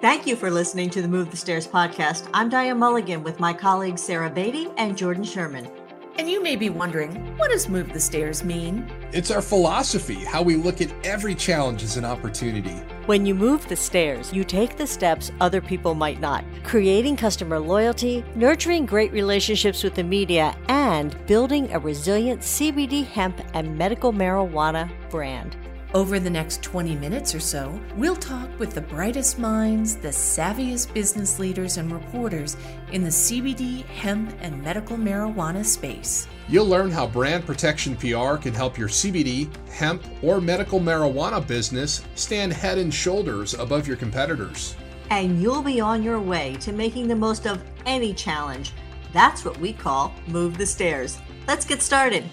Thank you for listening to the Move the Stairs podcast. I'm Diane Mulligan with my colleagues Sarah Beatty and Jordan Sherman. And you may be wondering, what does Move the Stairs mean? It's our philosophy, how we look at every challenge as an opportunity. When you move the stairs, you take the steps other people might not, creating customer loyalty, nurturing great relationships with the media, and building a resilient CBD hemp and medical marijuana brand. Over the next 20 minutes or so, we'll talk with the brightest minds, the savviest business leaders, and reporters in the CBD, hemp, and medical marijuana space. You'll learn how brand protection PR can help your CBD, hemp, or medical marijuana business stand head and shoulders above your competitors. And you'll be on your way to making the most of any challenge. That's what we call Move the Stairs. Let's get started.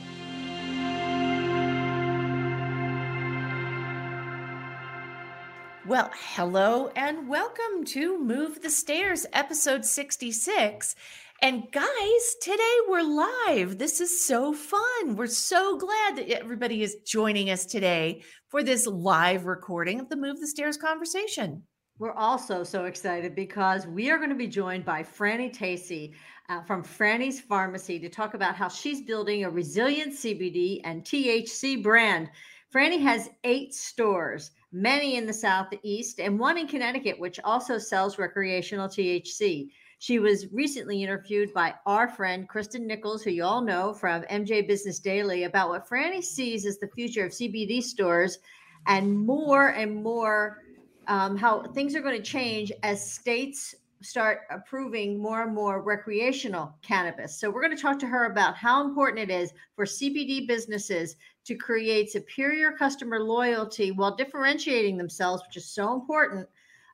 Well, hello and welcome to Move the Stairs, episode 66. And guys, today we're live. This is so fun. We're so glad that everybody is joining us today for this live recording of the Move the Stairs conversation. We're also so excited because we are going to be joined by Franny Tacy uh, from Franny's Farmacy to talk about how she's building a resilient CBD and THC brand. Franny has eight stores many in the Southeast, and one in Connecticut, which also sells recreational THC. She was recently interviewed by our friend Kristen Nichols, who you all know from MJ Business Daily, about what Franny sees as the future of CBD stores and more and more um, how things are going to change as states start approving more and more recreational cannabis. So, we're going to talk to her about how important it is for CBD businesses to create superior customer loyalty while differentiating themselves, which is so important,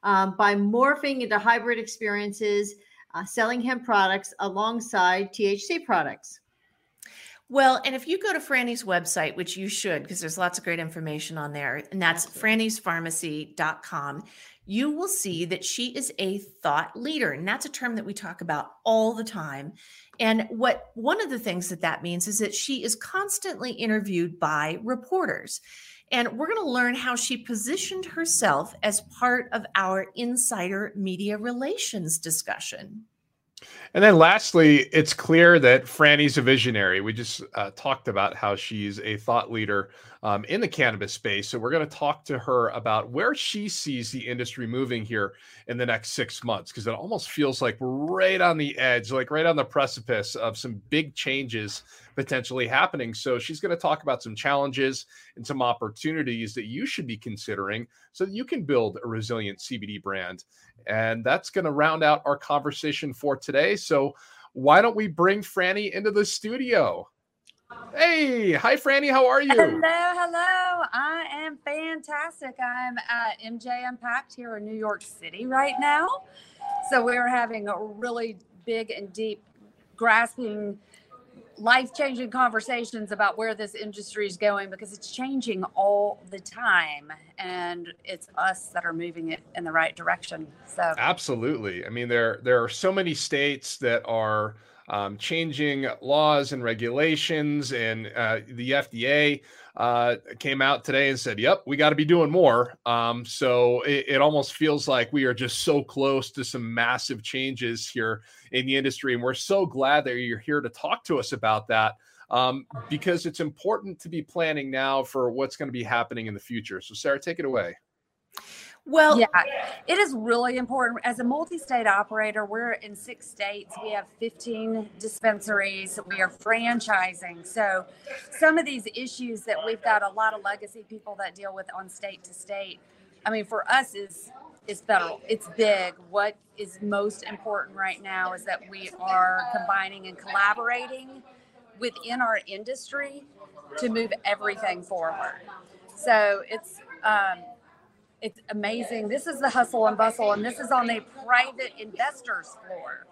um, by morphing into hybrid experiences, uh, selling hemp products alongside THC products. Well, and if you go to Franny's website, which you should, because there's lots of great information on there, and that's frannysfarmacy.com, you will see that she is a thought leader. And that's a term that we talk about all the time. And what one of the things that that means is that she is constantly interviewed by reporters. And we're going to learn how she positioned herself as part of our insider media relations discussion. And then lastly, it's clear that Franny's a visionary. We just uh, talked about how she's a thought leader um, in the cannabis space. So we're going to talk to her about where she sees the industry moving here in the next six months, because it almost feels like we're right on the edge, like right on the precipice of some big changes potentially happening. So she's going to talk about some challenges and some opportunities that you should be considering so that you can build a resilient CBD brand. And that's going to round out our conversation for today. So why don't we bring Franny into the studio? Hey, hi Franny, how are you? Hello, hello. I am fantastic. I'm at MJ Unpacked here in New York City right now. So we're having a really big and deep, grasping, life-changing conversations about where this industry is going because it's changing all the time and it's us that are moving it in the right direction. So Absolutely. I mean there there are so many states that are um, changing laws and regulations. And uh, the FDA uh, came out today and said, "Yep, we got to be doing more." Um, so it, it, almost feels like we are just so close to some massive changes here in the industry, and we're so glad that you're here to talk to us about that. Um, because it's important to be planning now for what's going to be happening in the future. So, Sarah, take it away. Well, yeah, it is really important. As a multi state operator, we're in six states. We have 15 dispensaries. We are franchising. So, some of these issues that we've got a lot of legacy people that deal with on state to state. I mean, for us, is is federal. It's big. What is most important right now is that we are combining and collaborating within our industry to move everything forward. So, it's, um, it's amazing. This is the hustle and bustle, and this is on the private investors floor.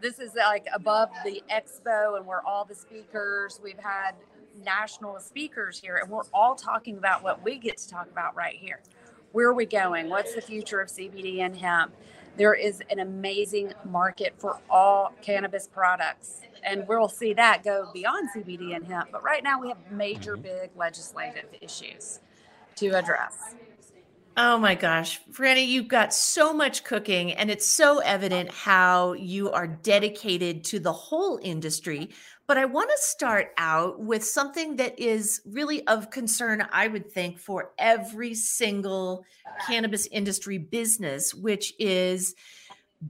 This is like above the expo, and where all the speakers. We've had national speakers here, and we're all talking about what we get to talk about right here. Where are we going? What's the future of CBD and hemp? There is an amazing market for all cannabis products, and we'll see that go beyond CBD and hemp. But right now, we have major, mm-hmm. big legislative issues to address. Oh my gosh, Franny, you've got so much cooking, and it's so evident how you are dedicated to the whole industry. But I want to start out with something that is really of concern, I would think, for every single cannabis industry business, which is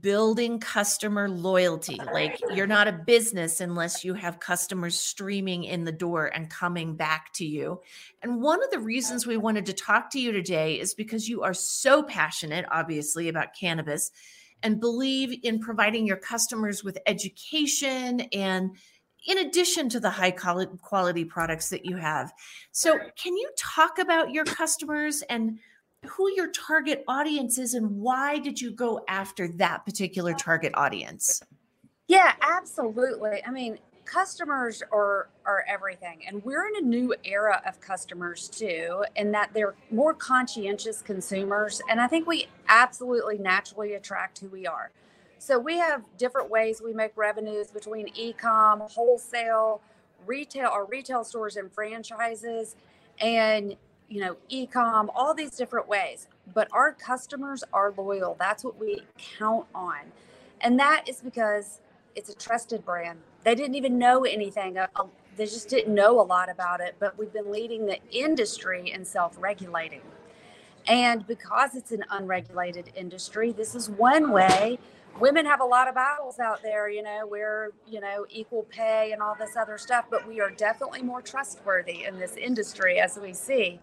building customer loyalty. Like you're not a business unless you have customers streaming in the door and coming back to you. And one of the reasons we wanted to talk to you today is because you are so passionate, obviously, about cannabis and believe in providing your customers with education and in addition to the high quality products that you have. So, can you talk about your customers and who your target audience is and why did you go after that particular target audience? Yeah, absolutely. I mean, customers are are everything and we're in a new era of customers too in that they're more conscientious consumers and I think we absolutely naturally attract who we are. So we have different ways we make revenues between e-com, wholesale, retail or retail stores and franchises and you know, e-com, all these different ways. But our customers are loyal. That's what we count on. And that is because it's a trusted brand. They didn't even know anything. Um, they just didn't know a lot about it, but we've been leading the industry in self-regulating. And because it's an unregulated industry, this is one way women have a lot of battles out there, you know, we're, you know, equal pay and all this other stuff, but we are definitely more trustworthy in this industry as we see.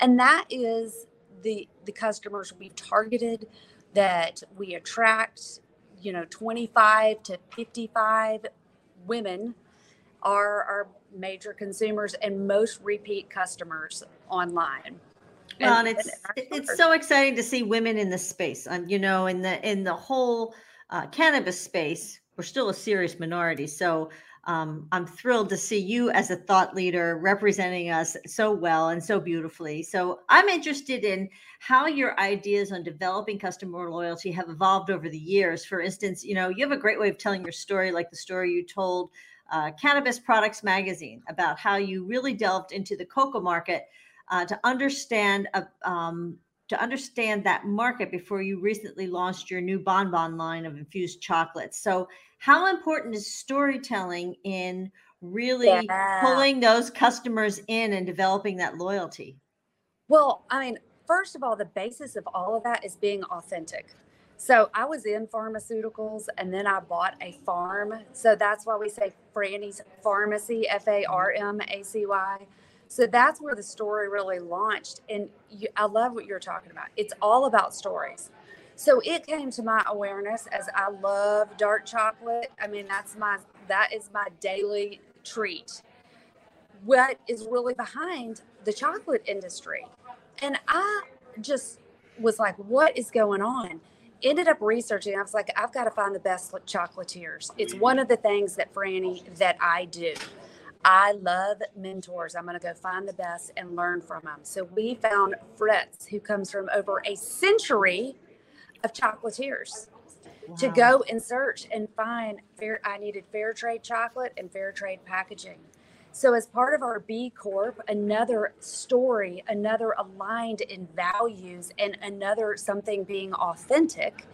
And that is the the customers we've targeted that we attract, you know, 25 to 55 women are our major consumers and most repeat customers online. Well, and, and it's it's so exciting to see women in the space. Um, you know, in the in the whole uh, cannabis space, we're still a serious minority. So um, I'm thrilled to see you as a thought leader representing us so well and so beautifully. So I'm interested in how your ideas on developing customer loyalty have evolved over the years. For instance, you know, you have a great way of telling your story, like the story you told uh, Cannabis Products Magazine about how you really delved into the cocoa market uh, to understand uh, um, to understand that market before you recently launched your new Bon Bon line of infused chocolates. So, how important is storytelling in really yeah. pulling those customers in and developing that loyalty? Well, I mean, first of all, the basis of all of that is being authentic. So I was in pharmaceuticals and then I bought a farm. So that's why we say Franny's Farmacy, F A R M A C Y. So that's where the story really launched. And you, I love what you're talking about. It's all about stories. So it came to my awareness as I love dark chocolate. I mean, that's my that is my daily treat. What is really behind the chocolate industry? And I just was like, what is going on? Ended up researching. I was like, I've got to find the best chocolatiers. It's one mm-hmm. of the things that Franny that I do. I love mentors. I'm going to go find the best and learn from them. So we found Fritz, who comes from over a century of chocolatiers, wow. to go and search and find fair. I needed fair trade chocolate and fair trade packaging. So, as part of our B Corp, another story, another aligned in values, and another something being authentic.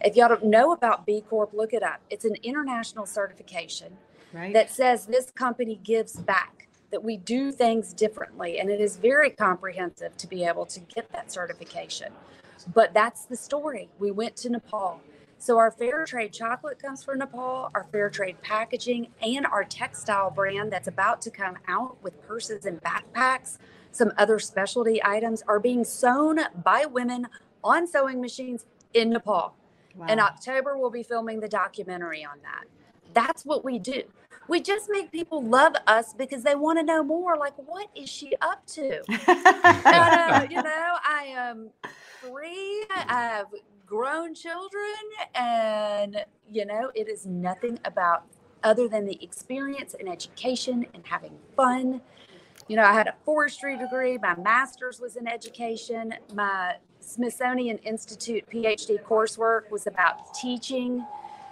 If y'all don't know about B Corp, look it up. It's an international certification right. that says this company gives back, that we do things differently. And it is very comprehensive to be able to get that certification. But that's the story. We went to Nepal. So our fair trade chocolate comes from Nepal, our fair trade packaging, and our textile brand that's about to come out with purses and backpacks. Some other specialty items are being sewn by women on sewing machines in Nepal. Wow. In October, we'll be filming the documentary on that. That's what we do we just make people love us because they want to know more. Like, what is she up to? uh, you know, I am free. I have grown children, and you know, it is nothing about other than the experience and education and having fun. You know, I had a forestry degree. My master's was in education. My Smithsonian Institute PhD coursework was about teaching.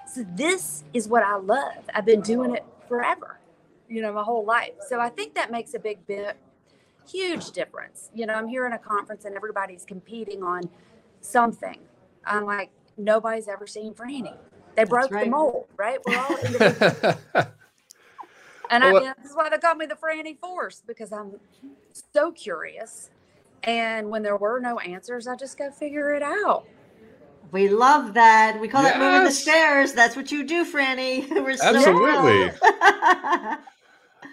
So this is what I love. I've been doing it forever, you know, my whole life. So I think that makes a big bit huge difference. You know, I'm here in a conference and everybody's competing on something. I'm like, nobody's ever seen Franny. They broke right. the mold, right? We're all and well, I, mean, this is why they call me the Franny Force because I'm so curious. And when there were no answers, I just go figure it out. We love that. We call yes. that moving the stairs. That's what you do, Franny. We're so Absolutely.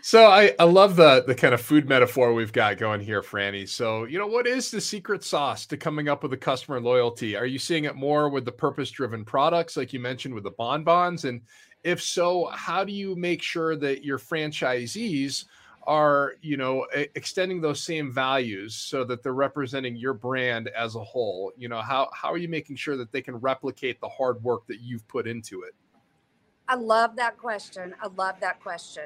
so I, I love the the kind of food metaphor we've got going here, Franny. So, you know, what is the secret sauce to coming up with a customer loyalty? Are you seeing it more with the purpose-driven products, like you mentioned with the bonbons? And if so, how do you make sure that your franchisees are you know extending those same values so that they're representing your brand as a whole you know how how are you making sure that they can replicate the hard work that you've put into it? I love that question. I love that question.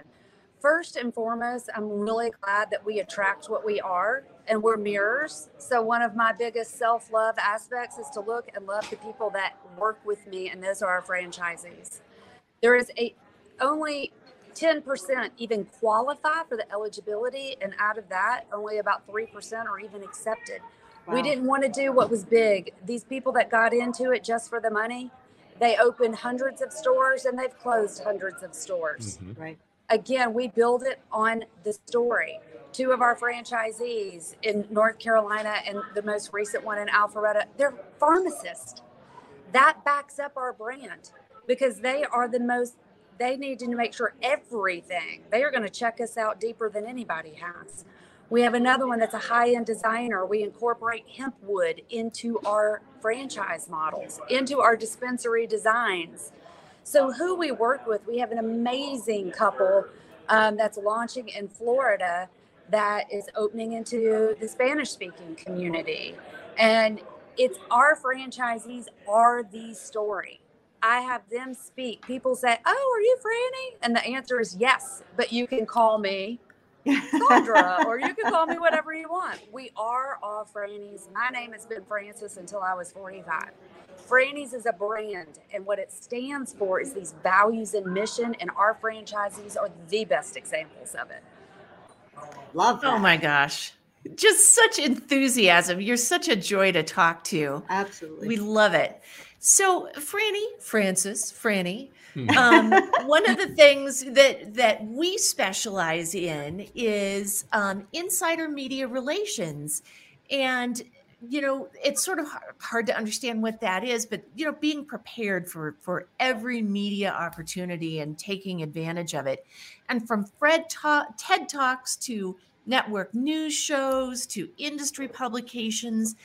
First and foremost i'm really glad that we attract what we are and we're mirrors. So one of my biggest self-love aspects is to look and love the people that work with me and those are our franchisees. There is a only 10% even qualify for the eligibility. And out of that, only about 3% are even accepted. Wow. We didn't want to do what was big. These people that got into it just for the money, they opened hundreds of stores and they've closed hundreds of stores. Mm-hmm. Right. Again, we build it on the story. Two of our franchisees in North Carolina and the most recent one in Alpharetta, they're pharmacists. That backs up our brand because they are the most they need to make sure everything, they are going to check us out deeper than anybody has. We have another one that's a high end designer. We incorporate hemp wood into our franchise models, into our dispensary designs. So, who we work with, we have an amazing couple um, that's launching in Florida that is opening into the Spanish speaking community. And it's our franchisees are the story. I have them speak. People say, Oh, are you Franny? And the answer is yes, but you can call me Sandra or you can call me whatever you want. We are all Frannies. My name has been Francis until I was 45. Franny's is a brand, and what it stands for is these values and mission, and our franchisees are the best examples of it. Love that. Oh my gosh. Just such enthusiasm. You're such a joy to talk to. Absolutely. We love it. So, Franny, Frances, Franny, hmm. um, one of the things that that we specialize in is um, insider media relations, and you know it's sort of hard to understand what that is, but you know being prepared for for every media opportunity and taking advantage of it, and from Fred ta- TED talks to network news shows to industry publications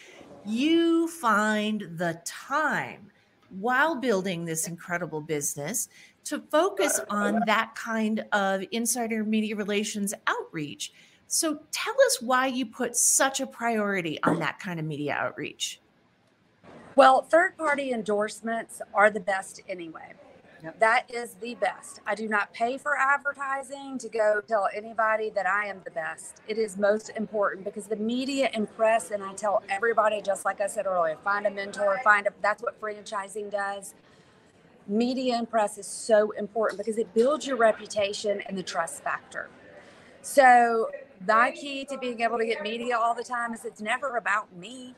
you find the time while building this incredible business to focus on that kind of insider media relations outreach. So tell us why you put such a priority on that kind of media outreach. Well, third party endorsements are the best anyway. Yep. That is the best. I do not pay for advertising to go tell anybody that I am the best. It is most important because the media and press, and I tell everybody, just like I said earlier, find a mentor, find a, that's what franchising does. Media and press is so important because it builds your reputation and the trust factor. So, my key to being able to get media all the time is it's never about me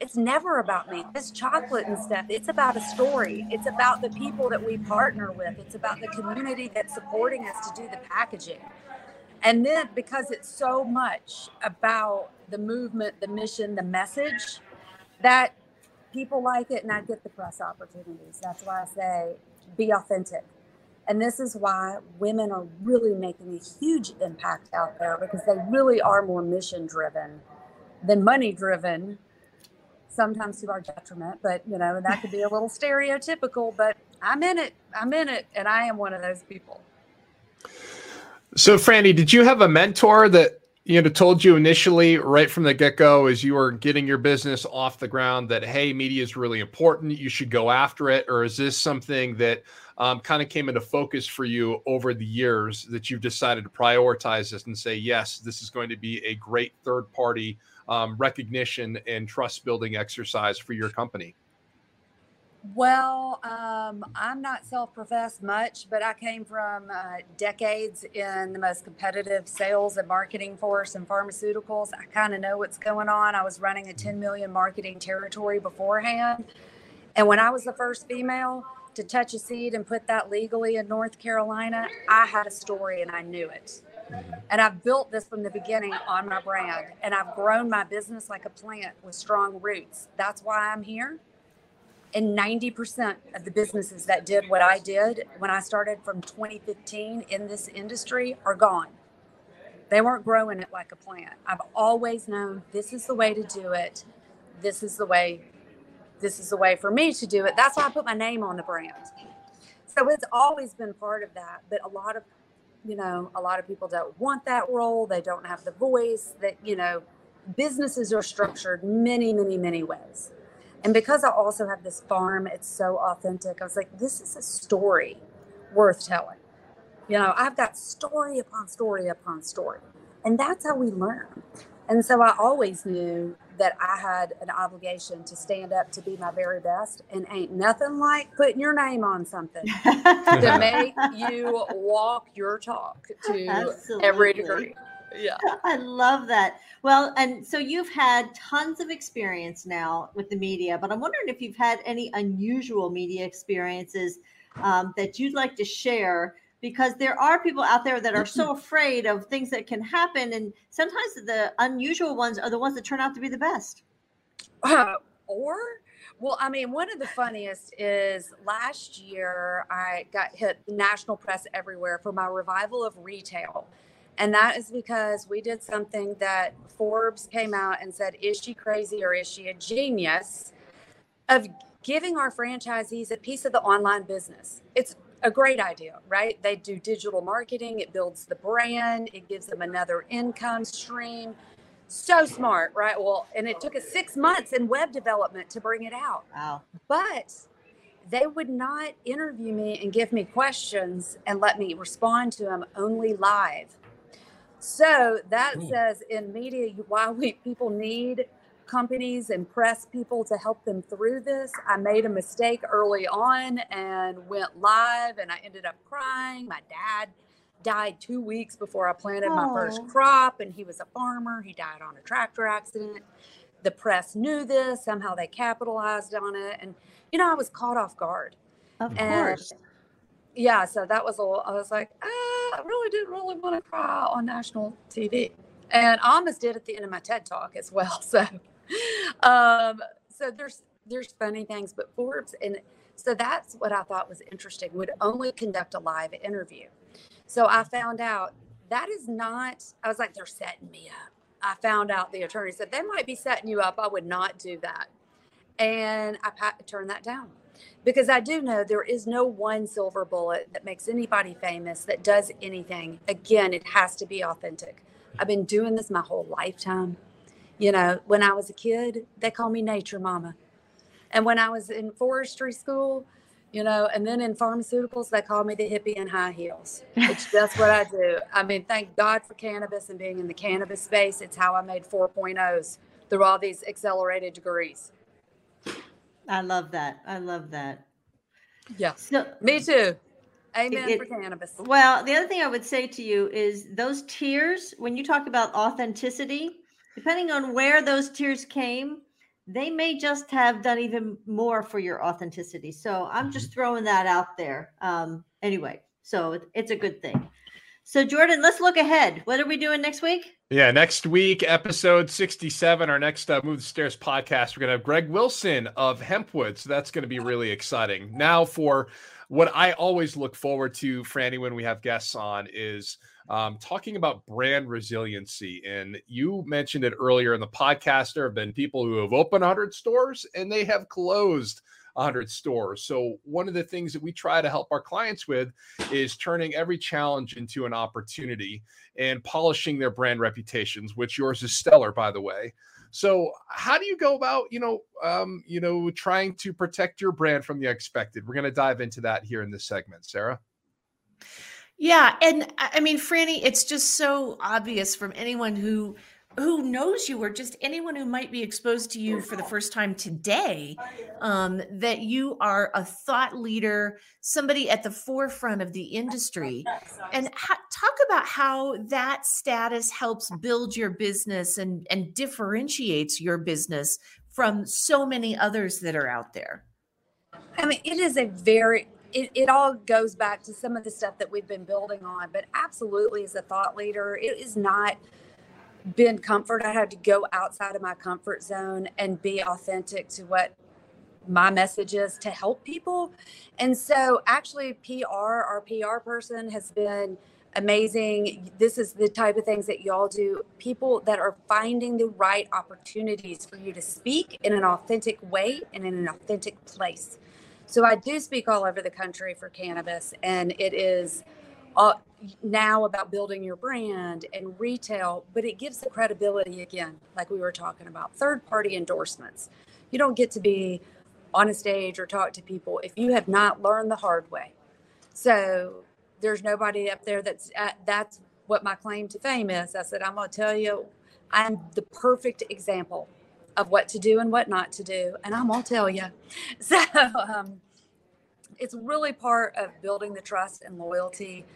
it's never about me. This chocolate and stuff, it's about a story. It's about the people that we partner with. It's about the community that's supporting us to do the packaging. And then because it's so much about the movement, the mission, the message, that people like it and I get the press opportunities. That's why I say be authentic. And this is why women are really making a huge impact out there because they really are more mission driven than money driven sometimes to our detriment, but you know, that could be a little stereotypical, but I'm in it. I'm in it. And I am one of those people. So, Franny, did you have a mentor that you know told you initially, right from the get go, as you were getting your business off the ground, that hey, media is really important. You should go after it, or is this something that um, kind of came into focus for you over the years that you've decided to prioritize this and say, yes, this is going to be a great third party um, recognition and trust building exercise for your company? Well, um, I'm not self professed much, but I came from uh, decades in the most competitive sales and marketing force in pharmaceuticals. I kind of know what's going on. I was running a 10 million marketing territory beforehand. And when I was the first female to touch a seed and put that legally in North Carolina, I had a story and I knew it. And I've built this from the beginning on my brand, and I've grown my business like a plant with strong roots. That's why I'm here and 90% of the businesses that did what I did when I started from 2015 in this industry are gone. They weren't growing it like a plant. I've always known this is the way to do it. This is the way this is the way for me to do it. That's why I put my name on the brand. So it's always been part of that, but a lot of you know, a lot of people don't want that role. They don't have the voice that, you know, businesses are structured many, many, many ways and because I also have this farm, it's so authentic. I was like, this is a story worth telling. You know, I've got story upon story upon story. And that's how we learn. And so I always knew that I had an obligation to stand up to be my very best. And ain't nothing like putting your name on something to make you walk your talk to Absolutely. every degree yeah. I love that. Well, and so you've had tons of experience now with the media, but I'm wondering if you've had any unusual media experiences um, that you'd like to share because there are people out there that are so mm-hmm. afraid of things that can happen. And sometimes the unusual ones are the ones that turn out to be the best. Uh, or, well, I mean, one of the funniest is last year I got hit national press everywhere for my revival of retail. And that is because we did something that Forbes came out and said, is she crazy or is she a genius? Of giving our franchisees a piece of the online business. It's a great idea, right? They do digital marketing, it builds the brand, it gives them another income stream. So smart, right? Well, and it took us six months in web development to bring it out. Wow. But they would not interview me and give me questions and let me respond to them only live. So that Ooh. says in media, why we people need companies and press people to help them through this. I made a mistake early on and went live, and I ended up crying. My dad died two weeks before I planted my first crop, and he was a farmer. He died on a tractor accident. The press knew this. Somehow they capitalized on it, and you know I was caught off guard. Of and, course. Yeah, so that was a. I was like, ah I really didn't really want to cry on national TV. And I almost did at the end of my TED talk as well. So, um, so there's there's funny things, but Forbes and so that's what I thought was interesting. Would only conduct a live interview. So I found out that is not. I was like, they're setting me up. I found out the attorney said they might be setting you up. I would not do that, and I turned that down because I do know there is no one silver bullet that makes anybody famous that does anything. Again, it has to be authentic. I've been doing this my whole lifetime. You know, when I was a kid, they called me Nature Mama. And when I was in forestry school, you know, and then in pharmaceuticals, they called me the hippie in high heels. It's just what I do. I mean, thank God for cannabis and being in the cannabis space. It's how I made 4.0s through all these accelerated degrees. I love that. I love that. Yeah. So, Me too. Amen it, for cannabis. Well, the other thing I would say to you is those tears, when you talk about authenticity, depending on where those tears came, they may just have done even more for your authenticity. So I'm just mm-hmm. throwing that out there. Um, anyway, so it, it's a good thing. So, Jordan, let's look ahead. What are we doing next week? Yeah, next week, episode 67, our next uh, Move the Stairs podcast, we're going to have Greg Wilson of Hempwood. So, that's going to be really exciting. Now, for what I always look forward to, Franny, when we have guests on, is um, talking about brand resiliency. And you mentioned it earlier in the podcast. There have been people who have opened 100 stores and they have closed 100 stores. So, one of the things that we try to help our clients with is turning every challenge into an opportunity and polishing their brand reputations, which yours is stellar, by the way. So, how do you go about, you know, um, you know, trying to protect your brand from the expected? We're going to dive into that here in this segment, Sarah. Yeah, and I mean, Franny, it's just so obvious from anyone who who knows you or just anyone who might be exposed to you for the first time today um, that you are a thought leader somebody at the forefront of the industry. And ha- talk about how that status helps build your business and, and differentiates your business from so many others that are out there. I mean it is a very it, it all goes back to some of the stuff that we've been building on but absolutely as a thought leader it is not been comfort. I had to go outside of my comfort zone and be authentic to what my message is to help people. And so, actually, PR, our PR person has been amazing. This is the type of things that y'all do. People that are finding the right opportunities for you to speak in an authentic way and in an authentic place. So, I do speak all over the country for cannabis, and it is uh, now about building your brand and retail, but it gives the credibility again, like we were talking about, third party endorsements. You don't get to be on a stage or talk to people if you have not learned the hard way. So there's nobody up there that's at, that's what my claim to fame is. I said, I'm going to tell you, I'm the perfect example of what to do and what not to do. And I'm to tell you. So um, it's really part of building the trust and loyalty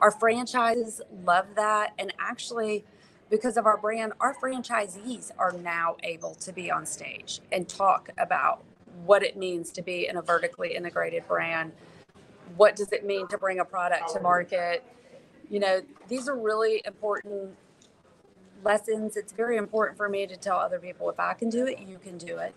our franchises love that. And actually, because of our brand, our franchisees are now able to be on stage and talk about what it means to be in a vertically integrated brand. What does it mean to bring a product to market? You know, these are really important lessons. It's very important for me to tell other people if I can do it, you can do it.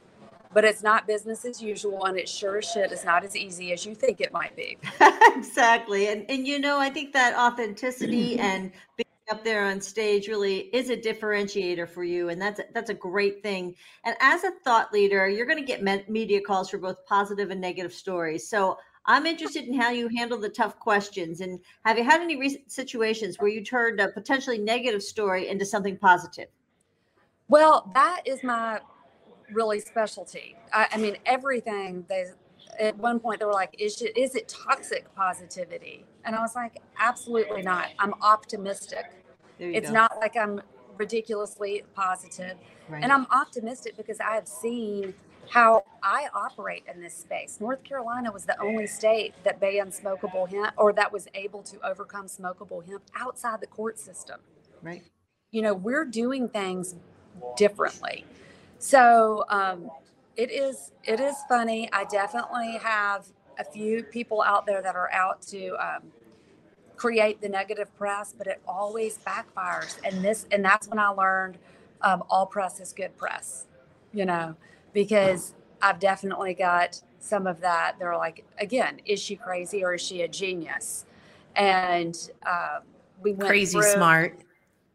But it's not business as usual and it sure as shit is not as easy as you think it might be. Exactly and and you know i think that authenticity and being up there on stage really is a differentiator for you and that's that's a great thing. And as a thought leader you're going to get media calls for both positive and negative stories. So i'm interested in how you handle the tough questions and have you had any recent situations where you turned a potentially negative story into something positive well that is my really specialty. I, I mean, everything they at one point they were like, is it, is it toxic positivity? And I was like, absolutely not. I'm optimistic. It's go. not like I'm ridiculously positive. Right. And I'm optimistic because I have seen how I operate in this space. North Carolina was the only state that banned smokable hemp or that was able to overcome smokable hemp outside the court system. Right. You know, we're doing things differently. So um, it is it is funny. I definitely have a few people out there that are out to um, create the negative press, but it always backfires. And this and that's when I learned um, all press is good press. You know, because I've definitely got some of that. They're like, again, is she crazy or is she a genius? And uh, we went crazy through, smart.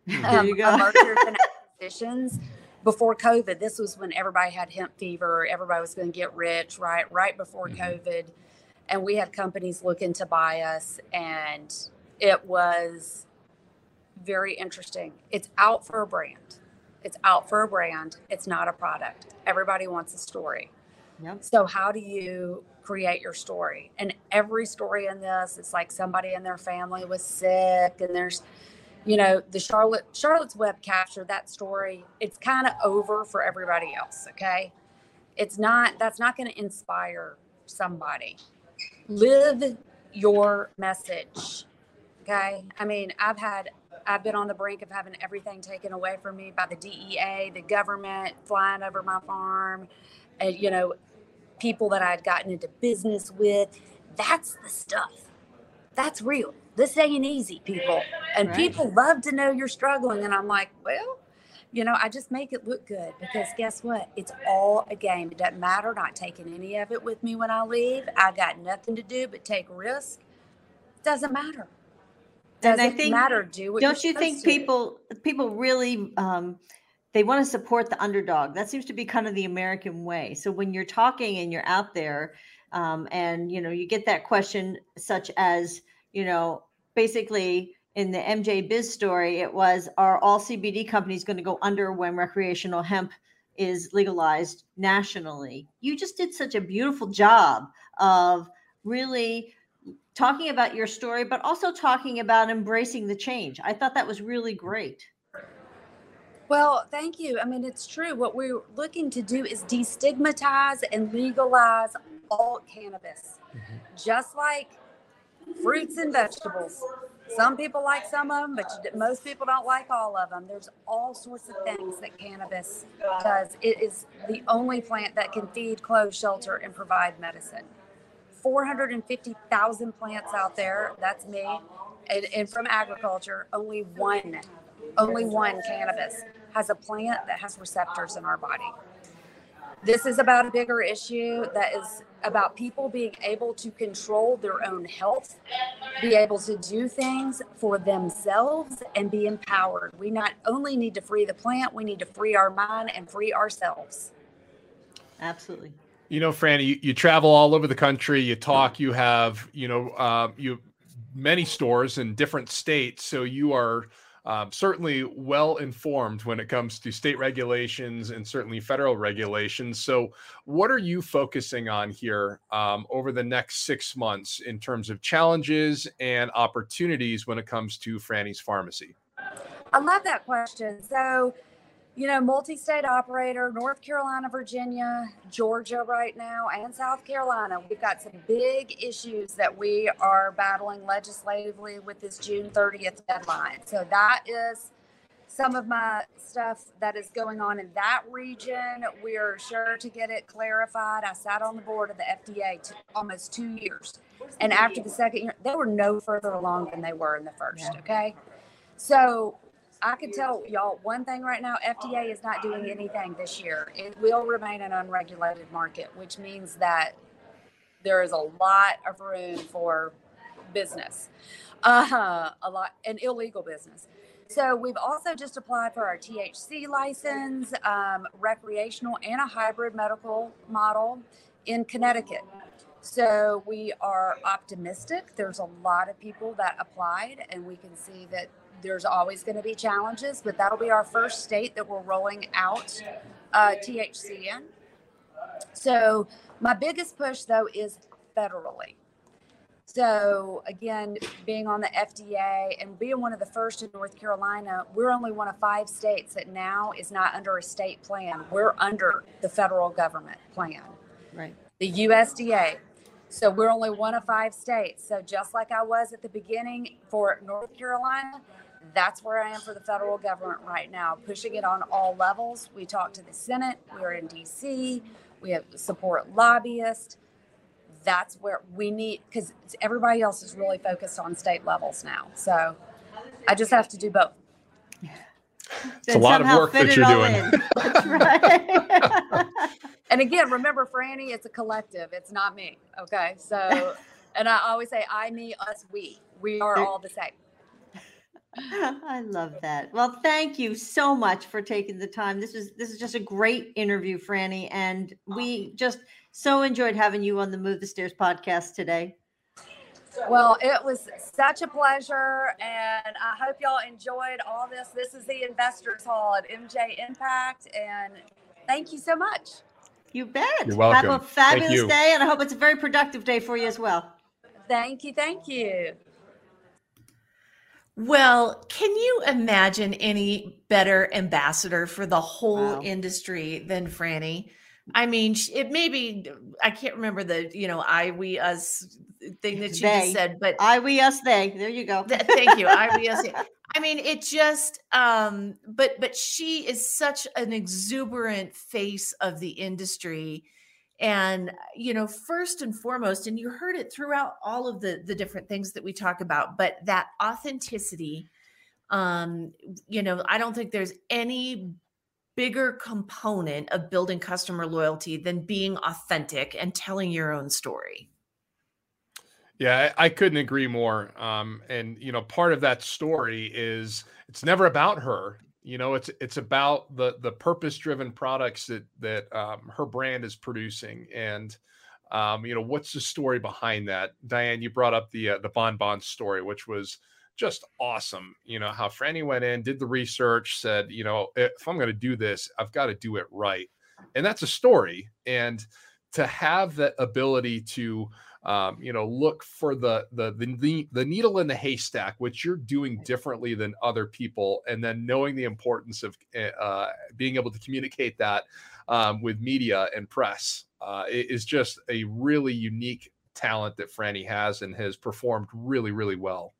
Um, there you go. mergers and acquisitions before COVID, this was when everybody had hemp fever, everybody was going to get rich, right? Right before mm-hmm. COVID. And we had companies looking to buy us, and it was very interesting. It's out for a brand. It's out for a brand. It's not a product. Everybody wants a story. Yep. So, how do you create your story? And every story in this, it's like somebody in their family was sick, and there's you know the charlotte charlotte's web capture that story it's kind of over for everybody else okay it's not that's not going to inspire somebody live your message okay i mean i've had i've been on the brink of having everything taken away from me by the dea the government flying over my farm and you know people that i'd gotten into business with that's the stuff that's real this ain't easy, people. And right. people love to know you're struggling. And I'm like, well, you know, I just make it look good because guess what? It's all a game. It doesn't matter. Not taking any of it with me when I leave. I got nothing to do but take risk. Doesn't matter. Doesn't and I think, matter. Do don't you think people people really um, they want to support the underdog? That seems to be kind of the American way. So when you're talking and you're out there, um, and you know, you get that question such as you know, basically in the MJ Biz story, it was are all CBD companies going to go under when recreational hemp is legalized nationally? You just did such a beautiful job of really talking about your story, but also talking about embracing the change. I thought that was really great. Well, thank you. I mean, it's true. What we're looking to do is destigmatize and legalize all cannabis, mm-hmm. just like fruits and vegetables. Some people like some of them, but most people don't like all of them. There's all sorts of things that cannabis does. It is the only plant that can feed, clothe, shelter, and provide medicine. 450,000 plants out there. That's me. And, and from agriculture, only one, only one cannabis has a plant that has receptors in our body. This is about a bigger issue that is about people being able to control their own health, be able to do things for themselves, and be empowered. We not only need to free the plant, we need to free our mind and free ourselves. Absolutely. You know, Franny, you, you travel all over the country. You talk. You have, you know, uh, you many stores in different states. So you are um, certainly well informed when it comes to state regulations and certainly federal regulations. So, what are you focusing on here um, over the next six months in terms of challenges and opportunities when it comes to Franny's Farmacy? I love that question. So, you know, multi state operator, North Carolina, Virginia, Georgia right now, and South Carolina. We've got some big issues that we are battling legislatively with this June 30th deadline. So that is some of my stuff that is going on in that region. We're sure to get it clarified. I sat on the board of the FDA t- almost two years. And after the second year, they were no further along than they were in the first. Okay. So I can tell y'all one thing right now FDA is not doing anything this year. It will remain an unregulated market, which means that there is a lot of room for business, uh, a lot, an illegal business. So we've also just applied for our THC license, um, recreational, and a hybrid medical model in Connecticut. So we are optimistic. There's a lot of people that applied, and we can see that there's always going to be challenges, but that'll be our first state that we're rolling out uh, THC in. So, my biggest push though is federally. So, again, being on the FDA and being one of the first in North Carolina, we're only one of five states that now is not under a state plan. We're under the federal government plan. Right. The USDA. So, we're only one of five states. So, just like I was at the beginning for North Carolina, that's where I am for the federal government right now, pushing it on all levels. We talk to the Senate, we're in DC, we have support lobbyists. That's where we need because everybody else is really focused on state levels now. So I just have to do both. It's a lot of work that you're doing. right. and again, remember, Franny, it's a collective. It's not me. Okay. So, and I always say, I, me, us, we. We are all the same. I love that. Well, thank you so much for taking the time. This is this is just a great interview, Franny, and we just so enjoyed having you on the Move the Stairs podcast today. Well, it was such a pleasure, and I hope y'all enjoyed all this. This is the Investors Hall at MJ Unpacked, and thank you so much. You bet. You're welcome. Have a fabulous day, and I hope it's a very productive day for you as well. Thank you. Thank you. Well, can you imagine any better ambassador for the whole wow. industry than Franny? I mean, it maybe I can't remember the you know I we us thing that you they. just said, but I we us they. There you go. thank you. I we us. I mean, it just um, but but she is such an exuberant face of the industry and you know first and foremost and you heard it throughout all of the the different things that we talk about but that authenticity um you know i don't think there's any bigger component of building customer loyalty than being authentic and telling your own story yeah, I, I, couldn't agree more. Um, and you know, part of that story is it's never about her you know it's it's about the the purpose driven products that that um, her brand is producing and um, you know what's the story behind that? Diane you brought up the uh, the bon bon story which was just awesome you know how franny went in did the research said you know if i'm going to do this i've got to do it right. And that's a story and to have that ability to um, you know, look for the, the the the needle in the haystack, which you're doing differently than other people, and then knowing the importance of eh, uh, being able to communicate that um, with media and press uh, is just a really unique talent that Franny has and has performed really, really well.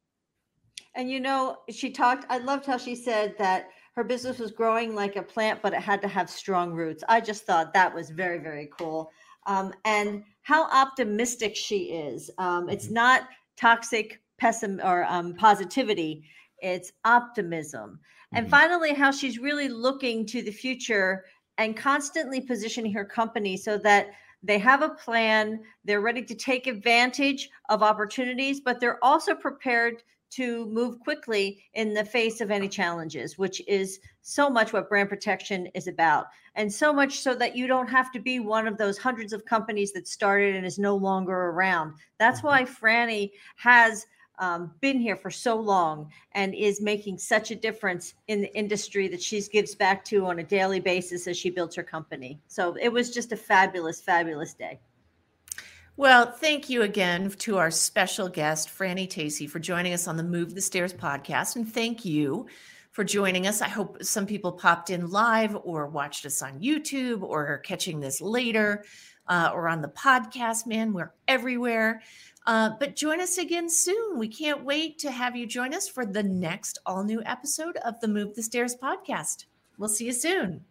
And you know, she talked. I loved how she said that her business was growing like a plant, but it had to have strong roots. I just thought that was very, very cool. Um, and how optimistic she is. Um, it's mm-hmm. not toxic pessimism or um, positivity, it's optimism. Mm-hmm. And finally, how she's really looking to the future and constantly positioning her company so that they have a plan, they're ready to take advantage of opportunities, but they're also prepared to move quickly in the face of any challenges, which is so much what brand protection is about. And so much so that you don't have to be one of those hundreds of companies that started and is no longer around. That's mm-hmm. why Franny has um, been here for so long and is making such a difference in the industry that she gives back to on a daily basis as she builds her company. So it was just a fabulous, fabulous day. Well, thank you again to our special guest, Franny Tacy, for joining us on the Move the Stairs podcast. And thank you for joining us. I hope some people popped in live or watched us on YouTube or are catching this later uh, or on the podcast. Man, we're everywhere. Uh, but join us again soon. We can't wait to have you join us for the next all new episode of the Move the Stairs podcast. We'll see you soon.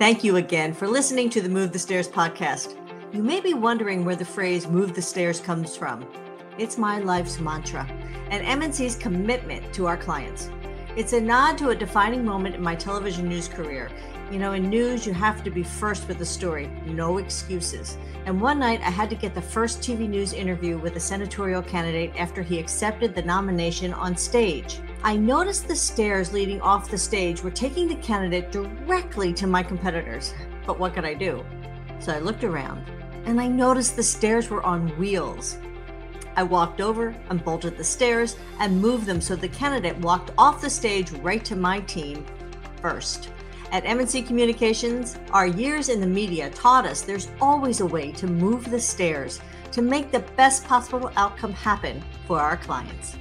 Thank you again for listening to the Move the Stairs podcast. You may be wondering where the phrase move the stairs comes from. It's my life's mantra and MNC's commitment to our clients. It's a nod to a defining moment in my television news career. You know, in news, you have to be first with the story, no excuses. And one night, I had to get the first TV news interview with a senatorial candidate after he accepted the nomination on stage. I noticed the stairs leading off the stage were taking the candidate directly to my competitors. But what could I do? So I looked around and I noticed the stairs were on wheels. I walked over and bolted the stairs and moved them so the candidate walked off the stage right to my team first. At MNC Communications, our years in the media taught us there's always a way to move the stairs to make the best possible outcome happen for our clients.